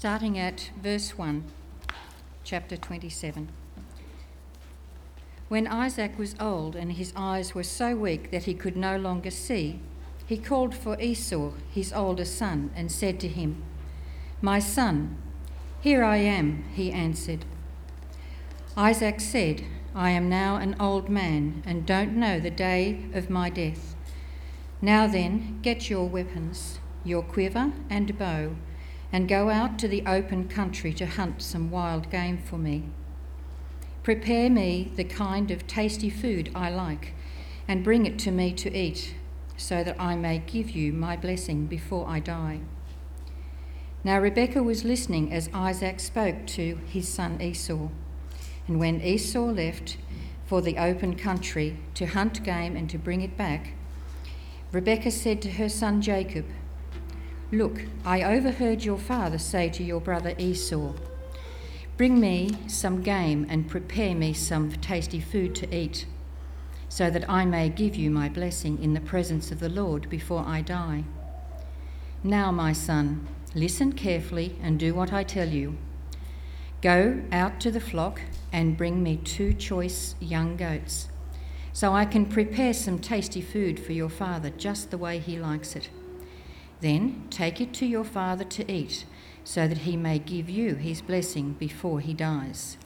starting at verse 1, chapter 27. When Isaac was old and his eyes were so weak that he could no longer see, he called for Esau, his older son, and said to him, My son, here I am, he answered. Isaac said, I am now an old man and don't know the day of my death. Now then, get your weapons, your quiver and bow, and go out to the open country to hunt some wild game for me. Prepare me the kind of tasty food I like, and bring it to me to eat, so that I may give you my blessing before I die. Now Rebekah was listening as Isaac spoke to his son Esau. And when Esau left for the open country to hunt game and to bring it back, Rebekah said to her son Jacob, Look, I overheard your father say to your brother Esau, Bring me some game and prepare me some tasty food to eat, so that I may give you my blessing in the presence of the Lord before I die. Now, my son, listen carefully and do what I tell you. Go out to the flock and bring me two choice young goats, so I can prepare some tasty food for your father just the way he likes it. Then take it to your father to eat so that he may give you his blessing before he dies.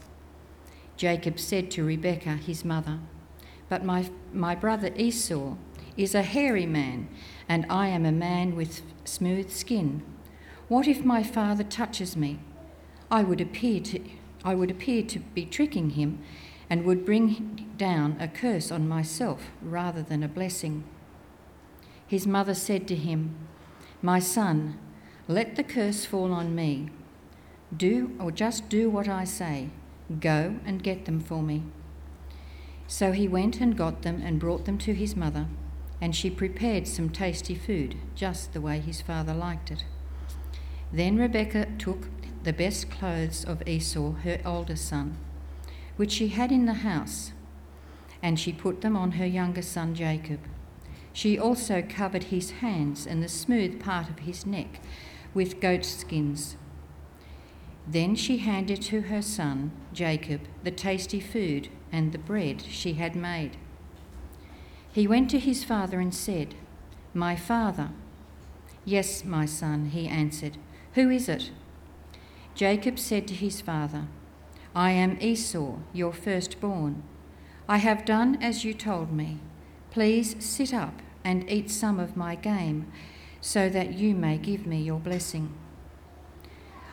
Jacob said to Rebekah, his mother, But my, my brother Esau is a hairy man, and I am a man with smooth skin. What if my father touches me? I would appear to, I would appear to be tricking him and would bring down a curse on myself rather than a blessing. His mother said to him, My son, let the curse fall on me. Do or just do what I say. Go and get them for me. So he went and got them and brought them to his mother, and she prepared some tasty food, just the way his father liked it. Then Rebekah took the best clothes of Esau, her older son, which she had in the house, and she put them on her younger son Jacob. She also covered his hands and the smooth part of his neck with goat skins. Then she handed to her son, Jacob, the tasty food and the bread she had made. He went to his father and said, My father. Yes, my son, he answered. Who is it? Jacob said to his father, I am Esau, your firstborn. I have done as you told me. Please sit up and eat some of my game so that you may give me your blessing.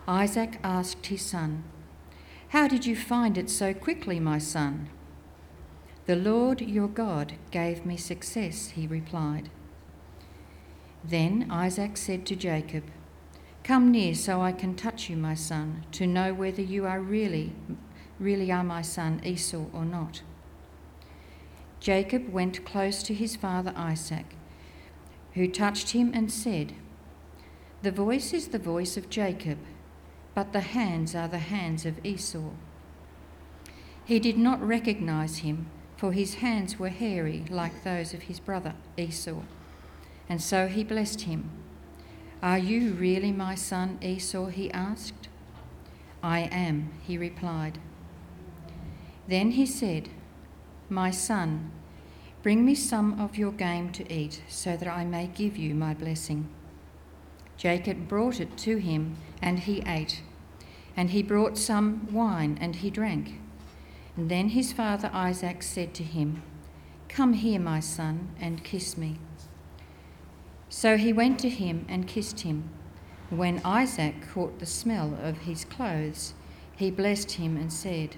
Isaac asked his son, How did you find it so quickly, my son? The Lord your God gave me success, he replied. Then Isaac said to Jacob, Come near so I can touch you, my son, to know whether you are really, really are my son Esau or not. Jacob went close to his father Isaac who touched him and said, The voice is the voice of Jacob, but the hands are the hands of Esau. He did not recognize him, for his hands were hairy like those of his brother Esau. And so he blessed him. Are you really my son Esau? he asked. I am, he replied. Then he said, My son, Bring me some of your game to eat, so that I may give you my blessing. Jacob brought it to him, and he ate. And he brought some wine, and he drank. And then his father Isaac said to him, Come here, my son, and kiss me. So he went to him and kissed him. When Isaac caught the smell of his clothes, he blessed him and said,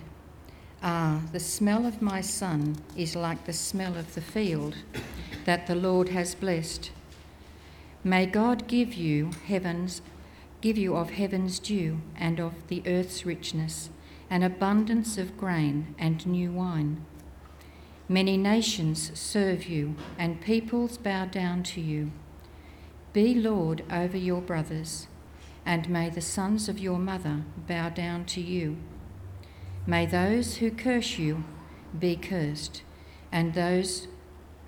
Ah, the smell of my son is like the smell of the field that the Lord has blessed. May God give you heavens, give you of heaven's dew and of the earth's richness, an abundance of grain and new wine. Many nations serve you, and peoples bow down to you. Be Lord over your brothers, and may the sons of your mother bow down to you. May those who curse you be cursed, and those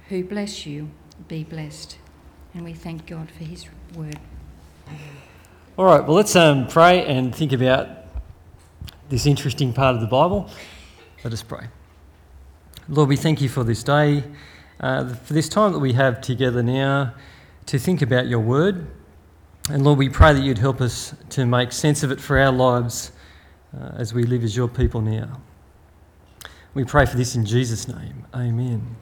who bless you be blessed. And we thank God for his word. All right, well, let's um, pray and think about this interesting part of the Bible. Let us pray. Lord, we thank you for this day, uh, for this time that we have together now to think about your word. And Lord, we pray that you'd help us to make sense of it for our lives uh, as we live as your people now. We pray for this in Jesus' name. Amen.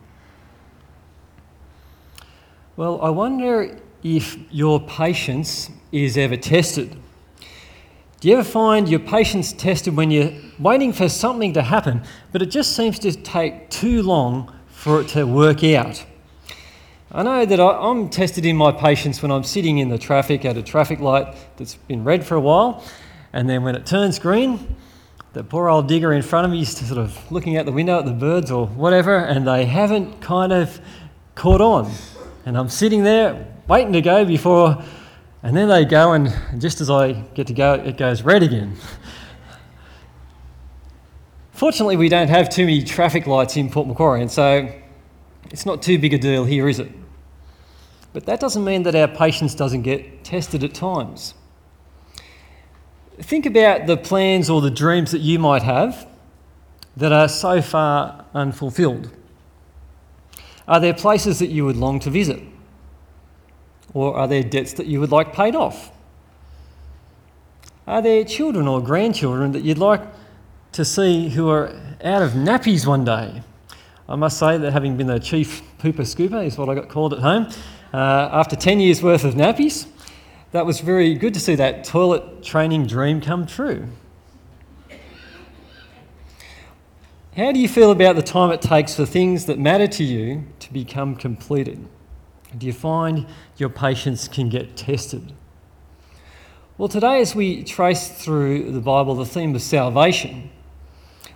Well, I wonder if your patience is ever tested. Do you ever find your patience tested when you're waiting for something to happen, but it just seems to take too long for it to work out? I know that I'm tested in my patience when I'm sitting in the traffic at a traffic light that's been red for a while, and then when it turns green, the poor old digger in front of me is sort of looking out the window at the birds or whatever, and they haven't kind of caught on. And I'm sitting there waiting to go before and then they go, and just as I get to go, it goes red again. Fortunately, we don't have too many traffic lights in Port Macquarie, and so it's not too big a deal here, is it? But that doesn't mean that our patience doesn't get tested at times. Think about the plans or the dreams that you might have that are so far unfulfilled. Are there places that you would long to visit? Or are there debts that you would like paid off? Are there children or grandchildren that you'd like to see who are out of nappies one day? I must say that having been the chief pooper scooper is what I got called at home. Uh, after 10 years worth of nappies, that was very good to see that toilet training dream come true. How do you feel about the time it takes for things that matter to you to become completed? Do you find your patience can get tested? Well, today, as we trace through the Bible the theme of salvation,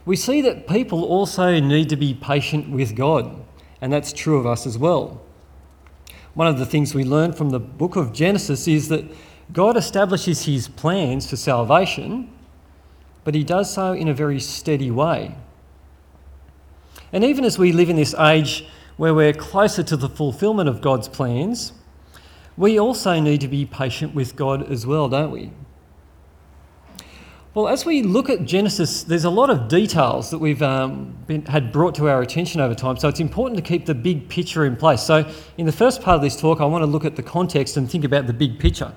we see that people also need to be patient with God, and that's true of us as well. One of the things we learn from the book of Genesis is that God establishes his plans for salvation, but he does so in a very steady way. And even as we live in this age where we're closer to the fulfillment of God's plans, we also need to be patient with God as well, don't we? Well, as we look at Genesis, there's a lot of details that we've um, been, had brought to our attention over time, so it's important to keep the big picture in place. So, in the first part of this talk, I want to look at the context and think about the big picture.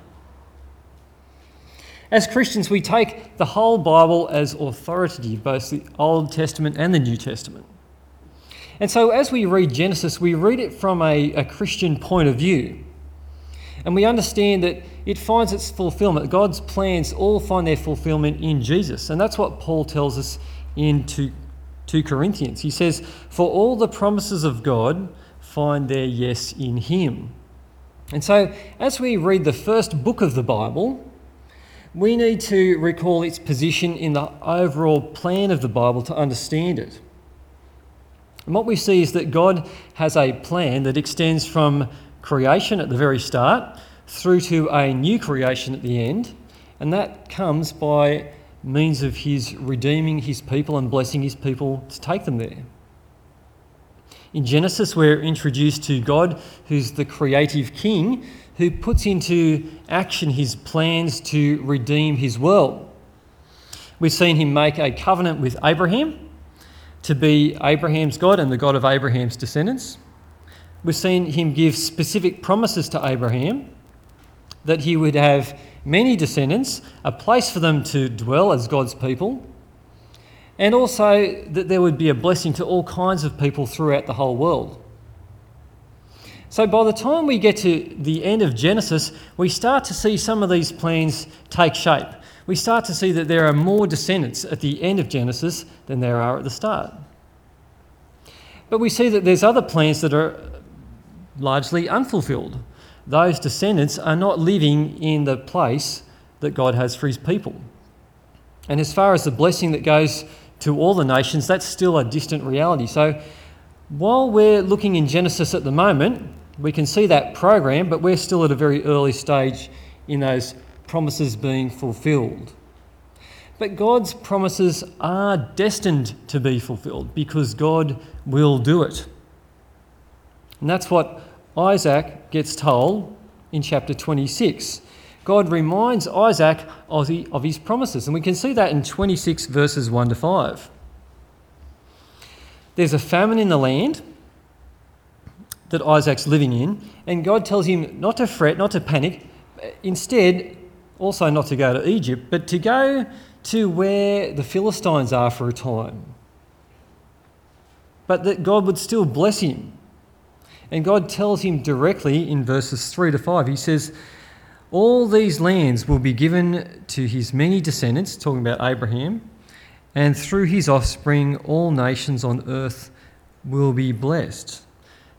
As Christians, we take the whole Bible as authoritative, both the Old Testament and the New Testament. And so, as we read Genesis, we read it from a, a Christian point of view. And we understand that it finds its fulfillment. God's plans all find their fulfillment in Jesus. And that's what Paul tells us in 2, 2 Corinthians. He says, For all the promises of God find their yes in Him. And so, as we read the first book of the Bible, we need to recall its position in the overall plan of the Bible to understand it. And what we see is that God has a plan that extends from creation at the very start through to a new creation at the end, and that comes by means of His redeeming His people and blessing His people to take them there. In Genesis, we're introduced to God, who's the creative king, who puts into action his plans to redeem his world. We've seen him make a covenant with Abraham to be Abraham's God and the God of Abraham's descendants. We've seen him give specific promises to Abraham that he would have many descendants, a place for them to dwell as God's people, and also that there would be a blessing to all kinds of people throughout the whole world. So by the time we get to the end of Genesis, we start to see some of these plans take shape we start to see that there are more descendants at the end of Genesis than there are at the start. But we see that there's other plans that are largely unfulfilled. Those descendants are not living in the place that God has for his people. And as far as the blessing that goes to all the nations, that's still a distant reality. So while we're looking in Genesis at the moment, we can see that program, but we're still at a very early stage in those promises being fulfilled. But God's promises are destined to be fulfilled because God will do it. And that's what Isaac gets told in chapter 26 God reminds Isaac of, the, of his promises. And we can see that in 26 verses 1 to 5. There's a famine in the land that Isaac's living in, and God tells him not to fret, not to panic, instead, also not to go to Egypt, but to go to where the Philistines are for a time. But that God would still bless him. And God tells him directly in verses 3 to 5, He says, All these lands will be given to his many descendants, talking about Abraham, and through his offspring, all nations on earth will be blessed.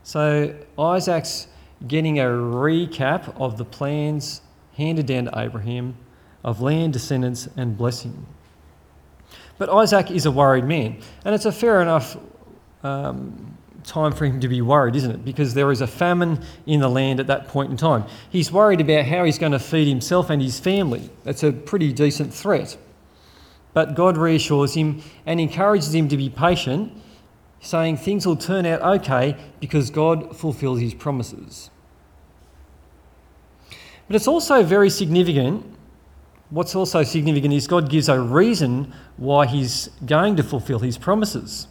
So Isaac's getting a recap of the plans handed down to Abraham of land, descendants, and blessing. But Isaac is a worried man, and it's a fair enough um, time for him to be worried, isn't it? Because there is a famine in the land at that point in time. He's worried about how he's going to feed himself and his family. That's a pretty decent threat. But God reassures him and encourages him to be patient, saying things will turn out okay because God fulfills his promises. But it's also very significant. What's also significant is God gives a reason why he's going to fulfill his promises.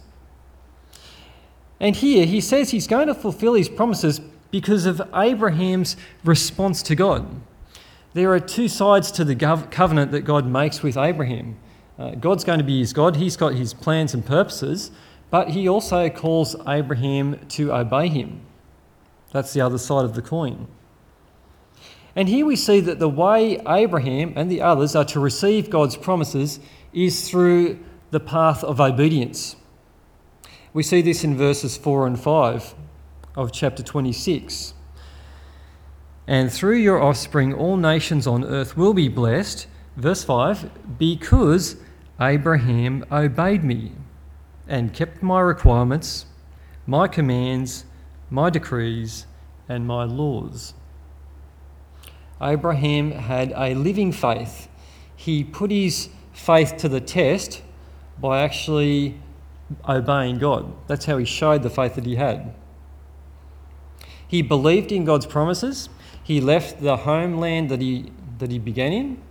And here he says he's going to fulfill his promises because of Abraham's response to God. There are two sides to the covenant that God makes with Abraham. Uh, God's going to be his God, he's got his plans and purposes, but he also calls Abraham to obey him. That's the other side of the coin. And here we see that the way Abraham and the others are to receive God's promises is through the path of obedience. We see this in verses 4 and 5 of chapter 26. And through your offspring, all nations on earth will be blessed. Verse 5 because Abraham obeyed me and kept my requirements, my commands, my decrees, and my laws. Abraham had a living faith. He put his faith to the test by actually obeying God. That's how he showed the faith that he had. He believed in God's promises. He left the homeland that he, that he began in.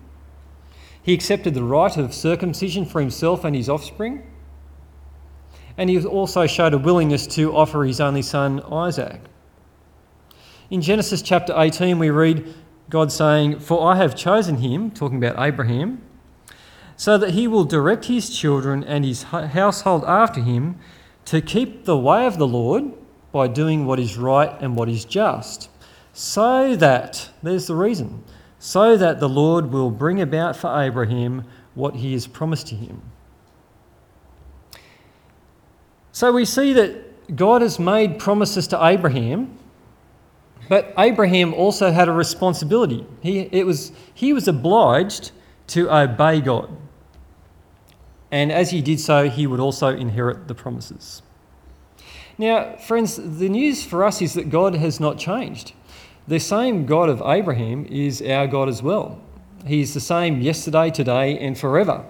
He accepted the rite of circumcision for himself and his offspring. And he also showed a willingness to offer his only son, Isaac. In Genesis chapter 18, we read, God saying, For I have chosen him, talking about Abraham, so that he will direct his children and his household after him to keep the way of the Lord by doing what is right and what is just, so that, there's the reason, so that the Lord will bring about for Abraham what he has promised to him. So we see that God has made promises to Abraham but Abraham also had a responsibility. He, it was, he was obliged to obey God. And as he did so, he would also inherit the promises. Now, friends, the news for us is that God has not changed. The same God of Abraham is our God as well. He is the same yesterday, today, and forever.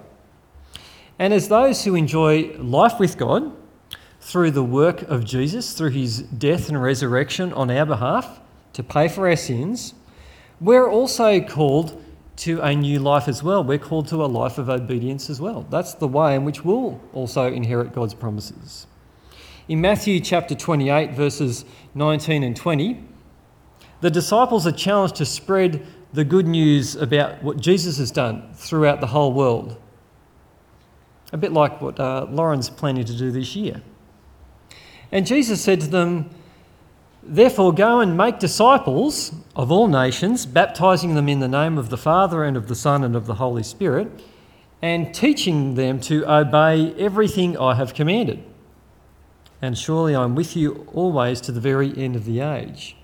And as those who enjoy life with God through the work of Jesus, through his death and resurrection on our behalf, to pay for our sins, we're also called to a new life as well. We're called to a life of obedience as well. That's the way in which we'll also inherit God's promises. In Matthew chapter 28, verses 19 and 20, the disciples are challenged to spread the good news about what Jesus has done throughout the whole world. A bit like what uh, Lauren's planning to do this year. And Jesus said to them, Therefore, go and make disciples of all nations, baptizing them in the name of the Father and of the Son and of the Holy Spirit, and teaching them to obey everything I have commanded. And surely I'm with you always to the very end of the age.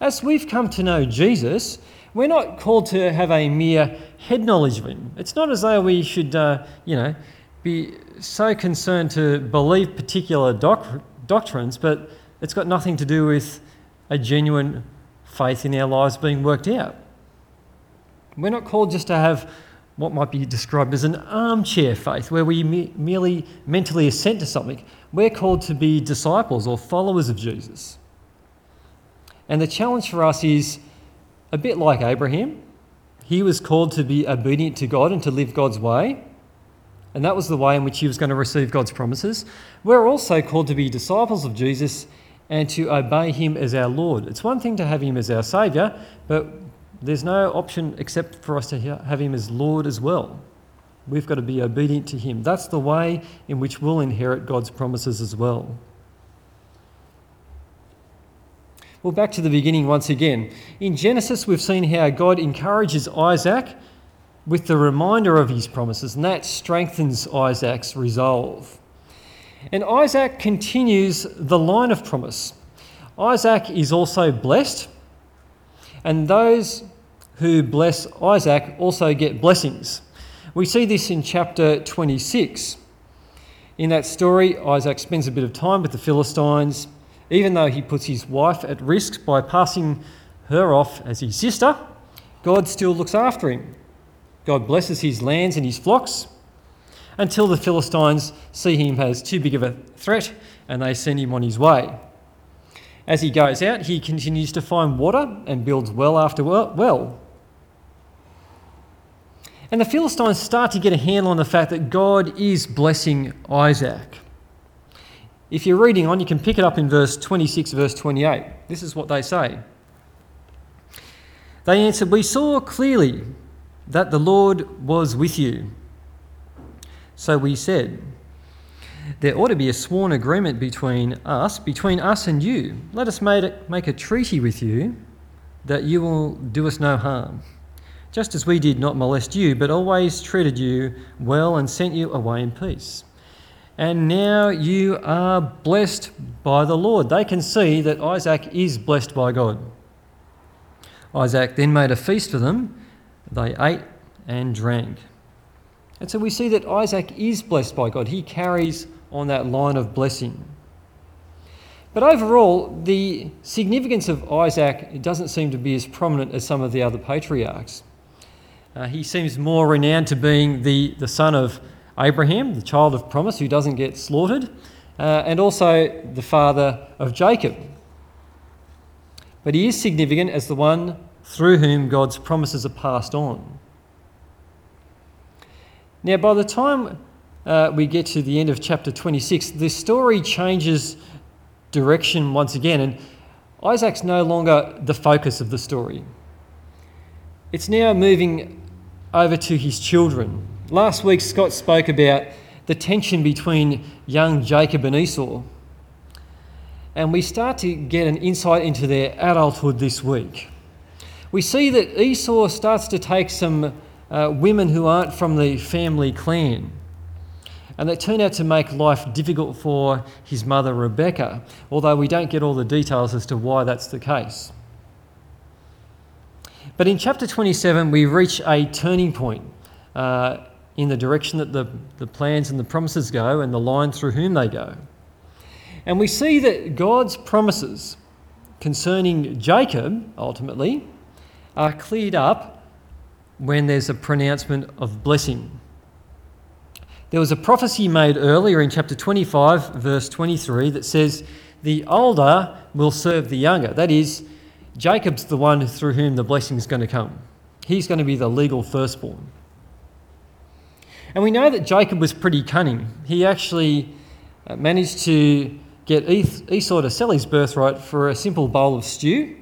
As we've come to know Jesus, we're not called to have a mere head knowledge of him. It's not as though we should, uh, you know, be so concerned to believe particular doc- doctrines, but it's got nothing to do with a genuine faith in our lives being worked out. We're not called just to have what might be described as an armchair faith, where we me- merely mentally assent to something. We're called to be disciples or followers of Jesus. And the challenge for us is a bit like Abraham. he was called to be obedient to God and to live God's way. And that was the way in which he was going to receive God's promises. We're also called to be disciples of Jesus and to obey him as our Lord. It's one thing to have him as our Saviour, but there's no option except for us to have him as Lord as well. We've got to be obedient to him. That's the way in which we'll inherit God's promises as well. Well, back to the beginning once again. In Genesis, we've seen how God encourages Isaac with the reminder of his promises, and that strengthens Isaac's resolve. And Isaac continues the line of promise. Isaac is also blessed, and those who bless Isaac also get blessings. We see this in chapter 26. In that story, Isaac spends a bit of time with the Philistines even though he puts his wife at risk by passing her off as his sister, God still looks after him. God blesses his lands and his flocks until the Philistines see him as too big of a threat and they send him on his way. As he goes out, he continues to find water and builds well after well. And the Philistines start to get a handle on the fact that God is blessing Isaac. If you're reading on, you can pick it up in verse 26, verse 28. This is what they say. They answered, We saw clearly that the Lord was with you. So we said, There ought to be a sworn agreement between us, between us and you. Let us make a treaty with you that you will do us no harm. Just as we did not molest you, but always treated you well and sent you away in peace and now you are blessed by the Lord. They can see that Isaac is blessed by God. Isaac then made a feast for them. They ate and drank. And so we see that Isaac is blessed by God. He carries on that line of blessing. But overall, the significance of Isaac doesn't seem to be as prominent as some of the other patriarchs. Uh, he seems more renowned to being the, the son of Abraham, the child of promise who doesn't get slaughtered, uh, and also the father of Jacob. But he is significant as the one through whom God's promises are passed on. Now, by the time uh, we get to the end of chapter 26, the story changes direction once again, and Isaac's no longer the focus of the story. It's now moving over to his children. Last week, Scott spoke about the tension between young Jacob and Esau. And we start to get an insight into their adulthood this week. We see that Esau starts to take some uh, women who aren't from the family clan. And they turn out to make life difficult for his mother Rebecca, although we don't get all the details as to why that's the case. But in chapter 27, we reach a turning point. Uh, in the direction that the, the plans and the promises go and the line through whom they go. And we see that God's promises concerning Jacob, ultimately, are cleared up when there's a pronouncement of blessing. There was a prophecy made earlier in chapter 25, verse 23, that says, The older will serve the younger. That is, Jacob's the one through whom the blessing is going to come. He's going to be the legal firstborn. And we know that Jacob was pretty cunning. He actually uh, managed to get Esau to sell his birthright for a simple bowl of stew.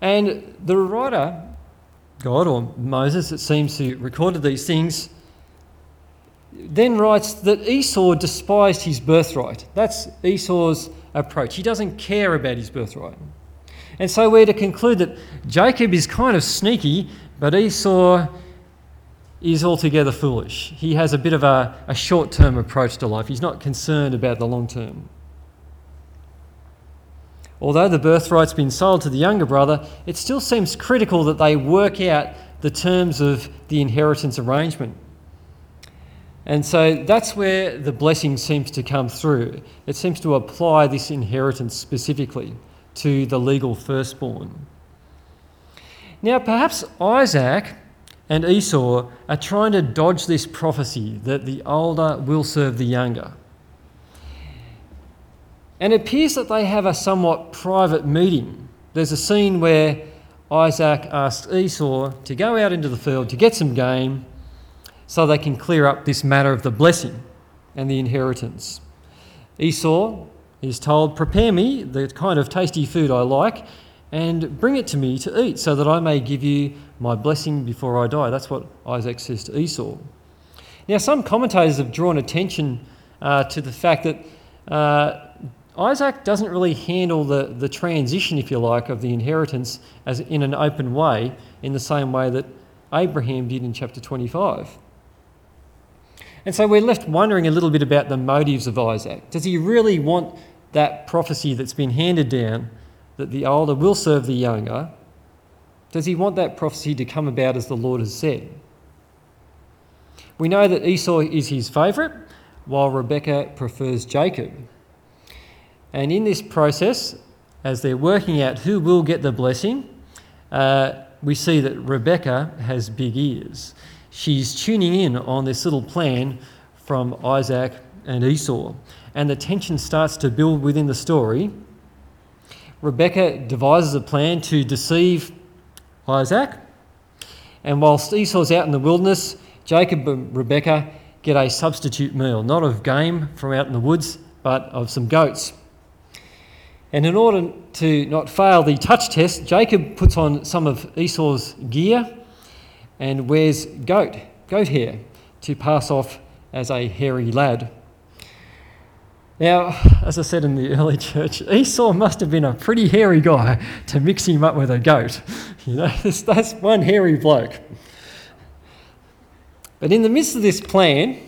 And the writer, God or Moses, it seems to recorded these things, then writes that Esau despised his birthright. That's Esau's approach. He doesn't care about his birthright. And so we're to conclude that Jacob is kind of sneaky, but Esau is altogether foolish. He has a bit of a, a short term approach to life, he's not concerned about the long term. Although the birthright's been sold to the younger brother, it still seems critical that they work out the terms of the inheritance arrangement. And so that's where the blessing seems to come through. It seems to apply this inheritance specifically to the legal firstborn. Now, perhaps Isaac and Esau are trying to dodge this prophecy that the older will serve the younger. And it appears that they have a somewhat private meeting. There's a scene where Isaac asks Esau to go out into the field to get some game so they can clear up this matter of the blessing and the inheritance. Esau is told, Prepare me the kind of tasty food I like and bring it to me to eat so that I may give you my blessing before I die. That's what Isaac says to Esau. Now, some commentators have drawn attention uh, to the fact that uh, Isaac doesn't really handle the, the transition, if you like, of the inheritance as in an open way, in the same way that Abraham did in chapter 25. And so we're left wondering a little bit about the motives of Isaac. Does he really want that prophecy that's been handed down that the older will serve the younger? Does he want that prophecy to come about as the Lord has said? We know that Esau is his favourite, while Rebekah prefers Jacob. And in this process, as they're working out who will get the blessing, uh, we see that Rebecca has big ears. She's tuning in on this little plan from Isaac and Esau. And the tension starts to build within the story. Rebecca devises a plan to deceive Isaac. And whilst Esau's out in the wilderness, Jacob and Rebecca get a substitute meal, not of game from out in the woods, but of some goats. And in order to not fail the touch test, Jacob puts on some of Esau's gear and wears goat, goat hair to pass off as a hairy lad. Now, as I said in the early church, Esau must have been a pretty hairy guy to mix him up with a goat. You know, that's one hairy bloke. But in the midst of this plan,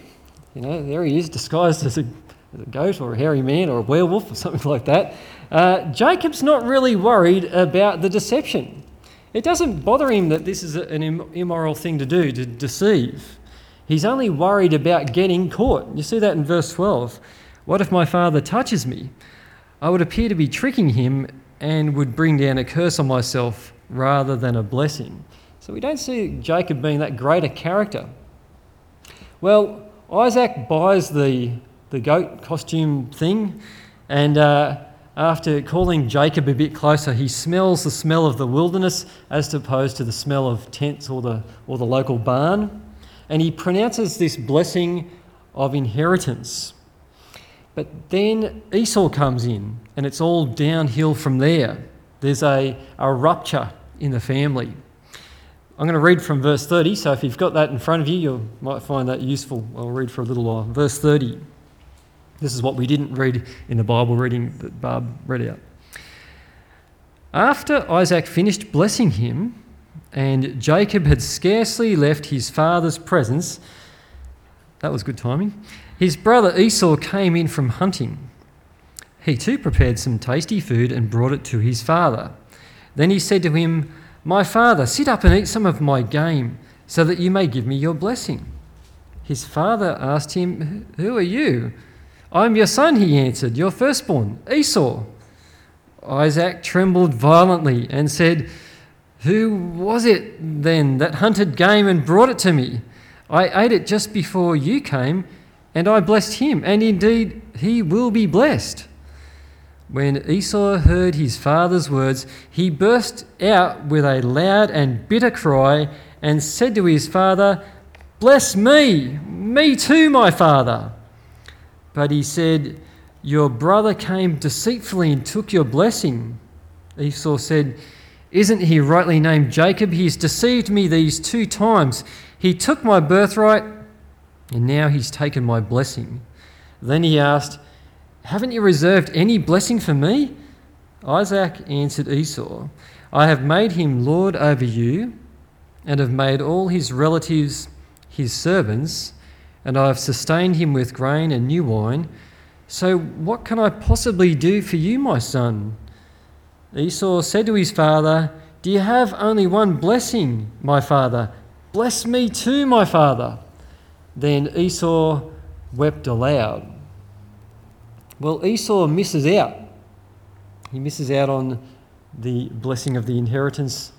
you know, there he is disguised as a, a goat or a hairy man or a werewolf or something like that. Uh, Jacob's not really worried about the deception. It doesn't bother him that this is an immoral thing to do, to deceive. He's only worried about getting caught. You see that in verse 12. What if my father touches me? I would appear to be tricking him and would bring down a curse on myself rather than a blessing. So we don't see Jacob being that great a character. Well, Isaac buys the, the goat costume thing, and uh, after calling Jacob a bit closer, he smells the smell of the wilderness as opposed to the smell of tents or the, or the local barn. And he pronounces this blessing of inheritance. But then Esau comes in, and it's all downhill from there. There's a, a rupture in the family. I'm going to read from verse 30, so if you've got that in front of you, you might find that useful. I'll read for a little while. Verse 30. This is what we didn't read in the Bible reading that Barb read out. After Isaac finished blessing him, and Jacob had scarcely left his father's presence, that was good timing, his brother Esau came in from hunting. He too prepared some tasty food and brought it to his father. Then he said to him, My father, sit up and eat some of my game, so that you may give me your blessing. His father asked him, Who are you? I'm your son, he answered, your firstborn, Esau. Isaac trembled violently and said, Who was it then that hunted game and brought it to me? I ate it just before you came, and I blessed him, and indeed he will be blessed. When Esau heard his father's words, he burst out with a loud and bitter cry and said to his father, Bless me, me too, my father. But he said, Your brother came deceitfully and took your blessing. Esau said, Isn't he rightly named Jacob? He has deceived me these two times. He took my birthright, and now he's taken my blessing. Then he asked, Haven't you reserved any blessing for me? Isaac answered Esau, I have made him lord over you, and have made all his relatives his servants and I have sustained him with grain and new wine. So what can I possibly do for you, my son? Esau said to his father, Do you have only one blessing, my father? Bless me too, my father. Then Esau wept aloud. Well, Esau misses out. He misses out on the blessing of the inheritance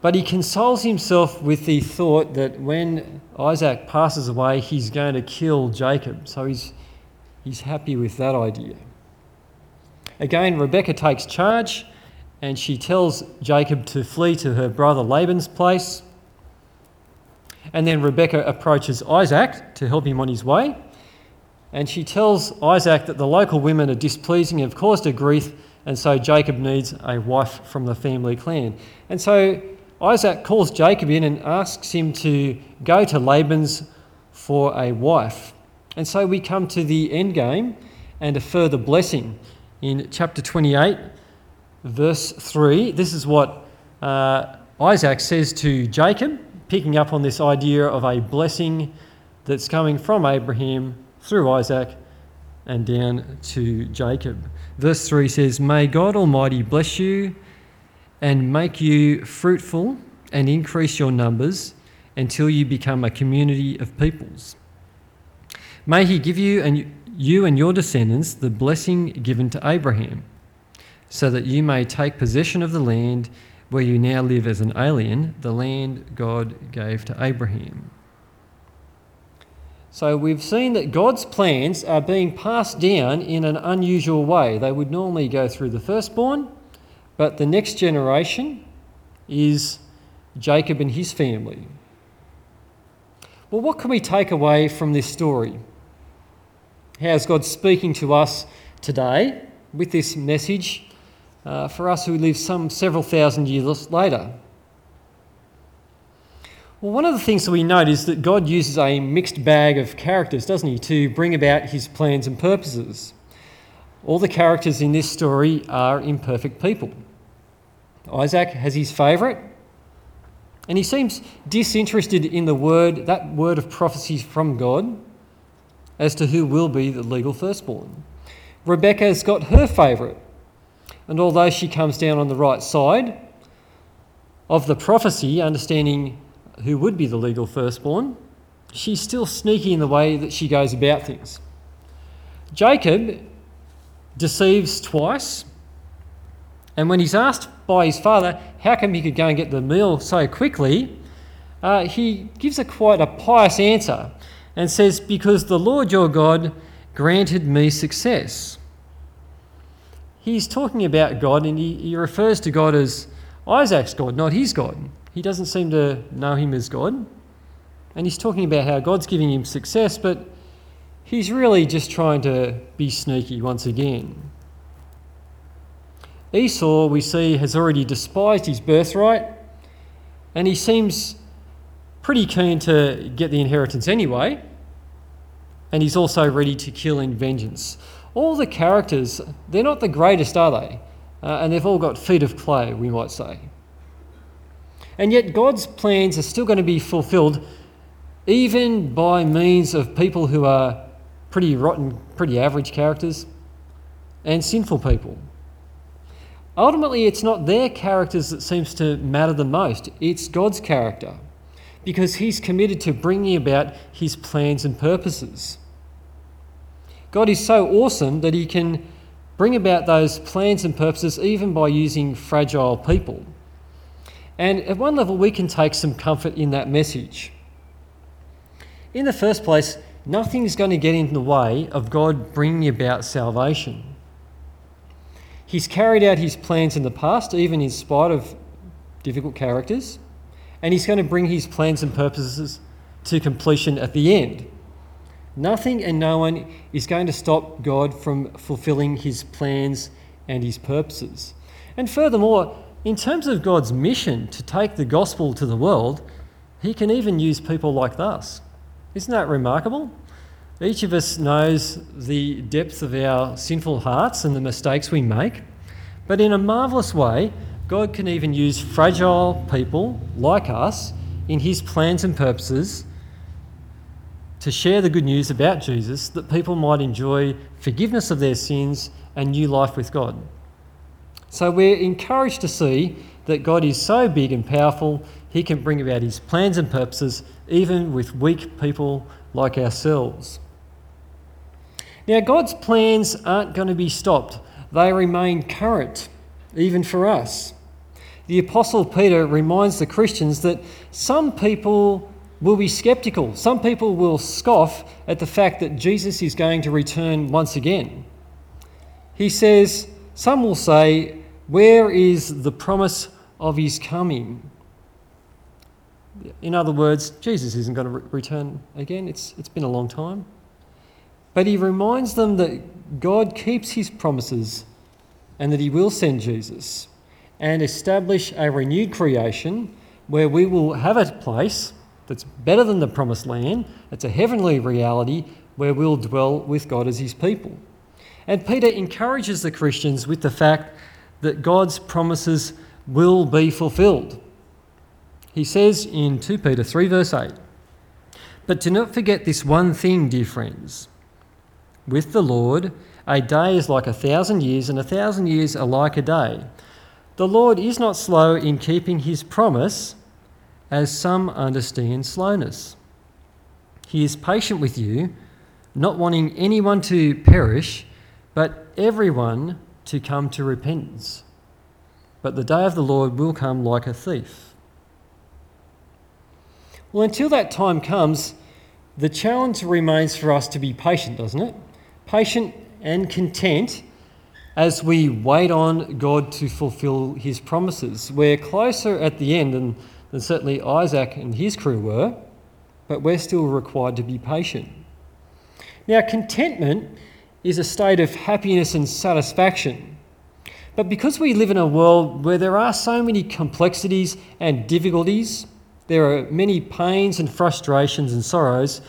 but he consoles himself with the thought that when Isaac passes away, he's going to kill Jacob. So he's, he's happy with that idea. Again, Rebecca takes charge and she tells Jacob to flee to her brother Laban's place. And then Rebecca approaches Isaac to help him on his way. And she tells Isaac that the local women are displeasing, and have caused her grief, and so Jacob needs a wife from the family clan. And so Isaac calls Jacob in and asks him to go to Laban's for a wife. And so we come to the end game and a further blessing in chapter 28, verse 3. This is what uh, Isaac says to Jacob, picking up on this idea of a blessing that's coming from Abraham through Isaac and down to Jacob. Verse 3 says, May God Almighty bless you and make you fruitful and increase your numbers until you become a community of peoples. May He give you and you and your descendants the blessing given to Abraham, so that you may take possession of the land where you now live as an alien, the land God gave to Abraham. So we've seen that God's plans are being passed down in an unusual way. They would normally go through the firstborn, but the next generation is Jacob and his family. Well, what can we take away from this story? How is God speaking to us today with this message uh, for us who live some several thousand years later? Well, one of the things that we note is that God uses a mixed bag of characters, doesn't He, to bring about His plans and purposes. All the characters in this story are imperfect people. Isaac has his favourite, and he seems disinterested in the word, that word of prophecy from God, as to who will be the legal firstborn. Rebecca's got her favourite, and although she comes down on the right side of the prophecy, understanding who would be the legal firstborn, she's still sneaky in the way that she goes about things. Jacob deceives twice, and when he's asked by his father how come he could go and get the meal so quickly, uh, he gives a quite a pious answer and says, Because the Lord your God granted me success. He's talking about God and he, he refers to God as Isaac's God, not his God. He doesn't seem to know him as God. And he's talking about how God's giving him success, but he's really just trying to be sneaky once again. Esau, we see, has already despised his birthright, and he seems pretty keen to get the inheritance anyway, and he's also ready to kill in vengeance. All the characters, they're not the greatest, are they? Uh, and they've all got feet of clay, we might say. And yet, God's plans are still going to be fulfilled even by means of people who are pretty rotten, pretty average characters and sinful people. Ultimately, it's not their characters that seems to matter the most, it's God's character, because He's committed to bringing about His plans and purposes. God is so awesome that He can bring about those plans and purposes even by using fragile people. And at one level, we can take some comfort in that message. In the first place, nothing's going to get in the way of God bringing about salvation. He's carried out his plans in the past, even in spite of difficult characters, and he's going to bring his plans and purposes to completion at the end. Nothing and no one is going to stop God from fulfilling his plans and his purposes. And furthermore, in terms of God's mission to take the gospel to the world, He can even use people like us. Isn't that remarkable? Each of us knows the depth of our sinful hearts and the mistakes we make, but in a marvellous way, God can even use fragile people like us in His plans and purposes to share the good news about Jesus that people might enjoy forgiveness of their sins and new life with God. So we're encouraged to see that God is so big and powerful, He can bring about His plans and purposes even with weak people like ourselves. Now, God's plans aren't going to be stopped, they remain current, even for us. The Apostle Peter reminds the Christians that some people will be skeptical, some people will scoff at the fact that Jesus is going to return once again. He says, Some will say, Where is the promise of his coming? In other words, Jesus isn't going to re- return again. It's, it's been a long time. But he reminds them that God keeps his promises and that he will send Jesus and establish a renewed creation where we will have a place that's better than the promised land. It's a heavenly reality where we'll dwell with God as his people. And Peter encourages the Christians with the fact that God's promises will be fulfilled. He says in 2 Peter 3, verse 8, But do not forget this one thing, dear friends. With the Lord, a day is like a thousand years, and a thousand years are like a day. The Lord is not slow in keeping his promise, as some understand slowness. He is patient with you, not wanting anyone to perish, but everyone to come to repentance. But the day of the Lord will come like a thief. Well, until that time comes, the challenge remains for us to be patient, doesn't it? Patient and content as we wait on God to fulfill his promises. We're closer at the end than, than certainly Isaac and his crew were, but we're still required to be patient. Now, contentment is a state of happiness and satisfaction. But because we live in a world where there are so many complexities and difficulties, there are many pains and frustrations and sorrows,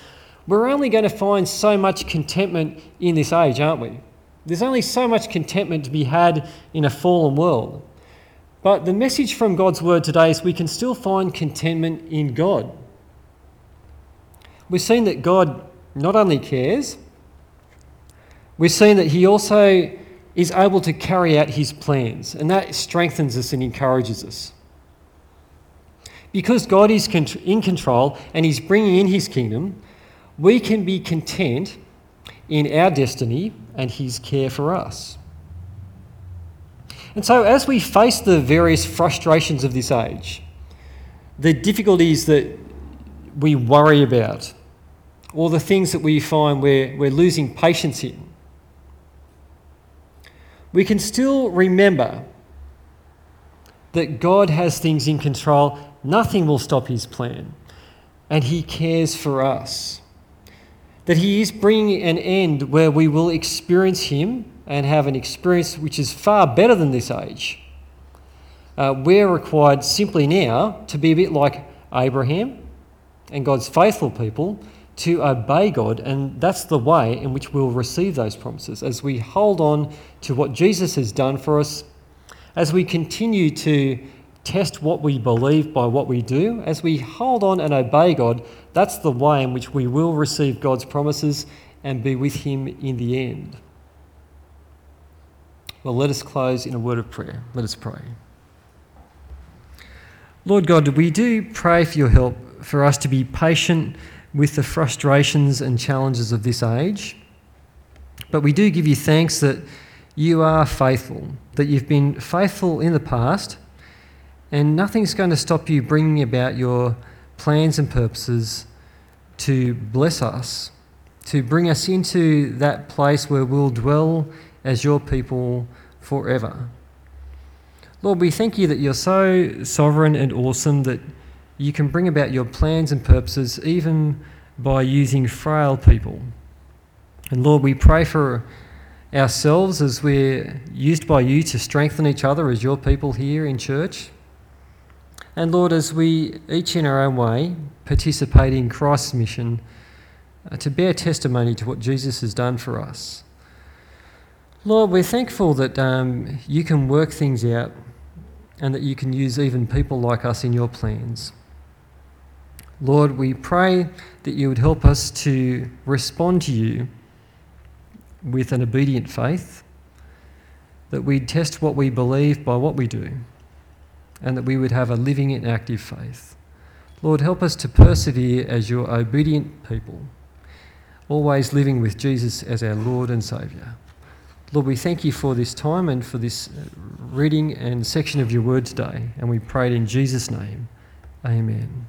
we're only going to find so much contentment in this age, aren't we? There's only so much contentment to be had in a fallen world. But the message from God's word today is we can still find contentment in God. We've seen that God not only cares, we've seen that He also is able to carry out His plans, and that strengthens us and encourages us. Because God is in control and He's bringing in His kingdom, we can be content in our destiny and His care for us. And so, as we face the various frustrations of this age, the difficulties that we worry about, or the things that we find we're, we're losing patience in, we can still remember that God has things in control. Nothing will stop His plan, and He cares for us that He is bringing an end where we will experience Him and have an experience which is far better than this age. Uh, we're required simply now to be a bit like Abraham and God's faithful people to obey God, and that's the way in which we'll receive those promises as we hold on to what Jesus has done for us, as we continue to test what we believe by what we do, as we hold on and obey God, that's the way in which we will receive God's promises and be with Him in the end. Well, let us close in a word of prayer. Let us pray. Lord God, we do pray for your help for us to be patient with the frustrations and challenges of this age. But we do give you thanks that you are faithful, that you've been faithful in the past and nothing's going to stop you bringing about your plans and purposes to bless us, to bring us into that place where we'll dwell as your people forever. Lord, we thank you that you're so sovereign and awesome that you can bring about your plans and purposes even by using frail people. And Lord, we pray for ourselves as we're used by you to strengthen each other as your people here in church. And Lord, as we each in our own way participate in Christ's mission uh, to bear testimony to what Jesus has done for us, Lord, we're thankful that um, you can work things out and that you can use even people like us in your plans. Lord, we pray that you would help us to respond to you with an obedient faith, that we'd test what we believe by what we do and that we would have a living and active faith. Lord, help us to persevere as your obedient people, always living with Jesus as our Lord and Saviour. Lord, we thank you for this time and for this uh, reading and section of your word today, and we pray it in Jesus' name. Amen.